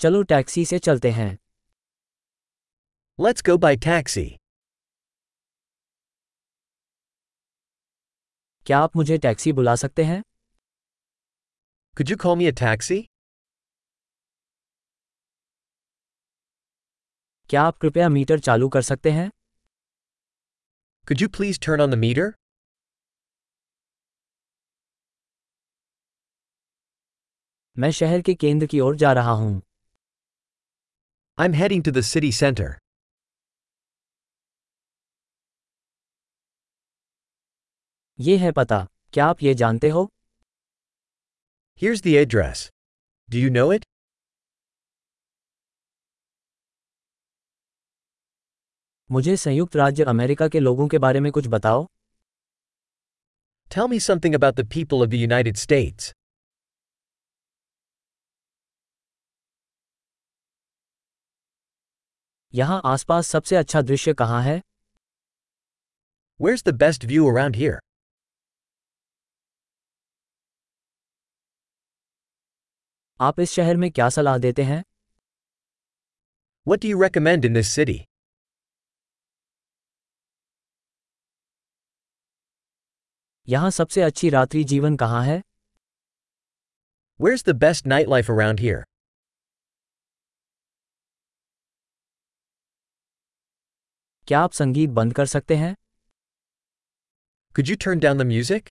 चलो टैक्सी से चलते हैं। लेट्स गो बाय टैक्सी क्या आप मुझे टैक्सी बुला सकते हैं? Could you call me a taxi? क्या आप कृपया मीटर चालू कर सकते हैं? Could you please turn on the meter? मैं शहर के केंद्र की ओर जा रहा हूँ। I'm heading to the city center. ये है पता क्या आप ये जानते हो Here's the address. Do you know it? मुझे संयुक्त राज्य अमेरिका के लोगों के बारे में कुछ बताओ Tell me something about the people of the United States. यहाँ आसपास सबसे अच्छा दृश्य कहाँ है Where's the best view around here? आप इस शहर में क्या सलाह देते हैं What do you recommend in this city? यहाँ सबसे अच्छी रात्रि जीवन कहाँ है Where's the best nightlife around here? क्या आप संगीत बंद कर सकते हैं Could you turn down the music?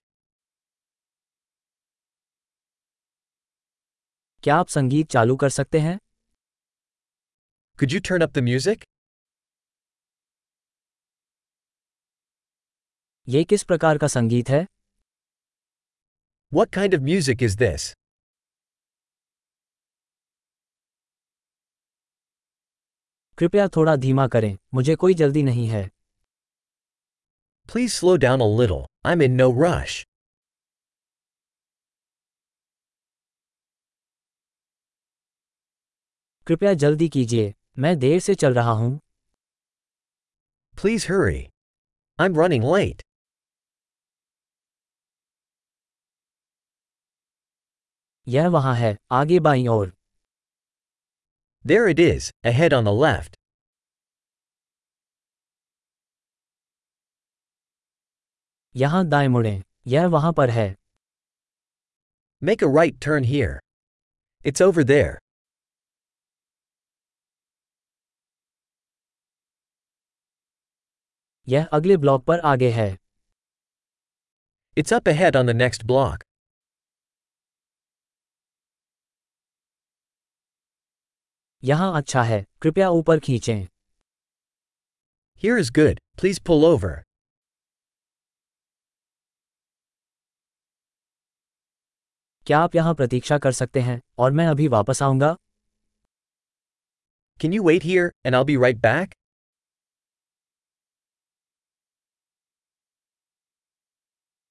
क्या आप संगीत चालू कर सकते हैं Could you turn up the music? ये किस प्रकार का संगीत है What kind of music is this? कृपया थोड़ा धीमा करें मुझे कोई जल्दी नहीं है। Please slow down a little I am in no rush कृपया जल्दी कीजिए मैं देर से चल रहा हूँ। Please hurry I am running late यह वहाँ है आगे बाई और There it is, ahead on the left. यहां दाएं मुड़ें यह वहां पर है Make a right turn here. It's over there. यह अगले ब्लॉक पर आगे है It's up ahead on the next block. यहाँ अच्छा है कृपया ऊपर खींचें Here is good, please pull over. क्या आप यहाँ प्रतीक्षा कर सकते हैं और मैं अभी वापस आऊँगा Can you wait here, and I'll be right back?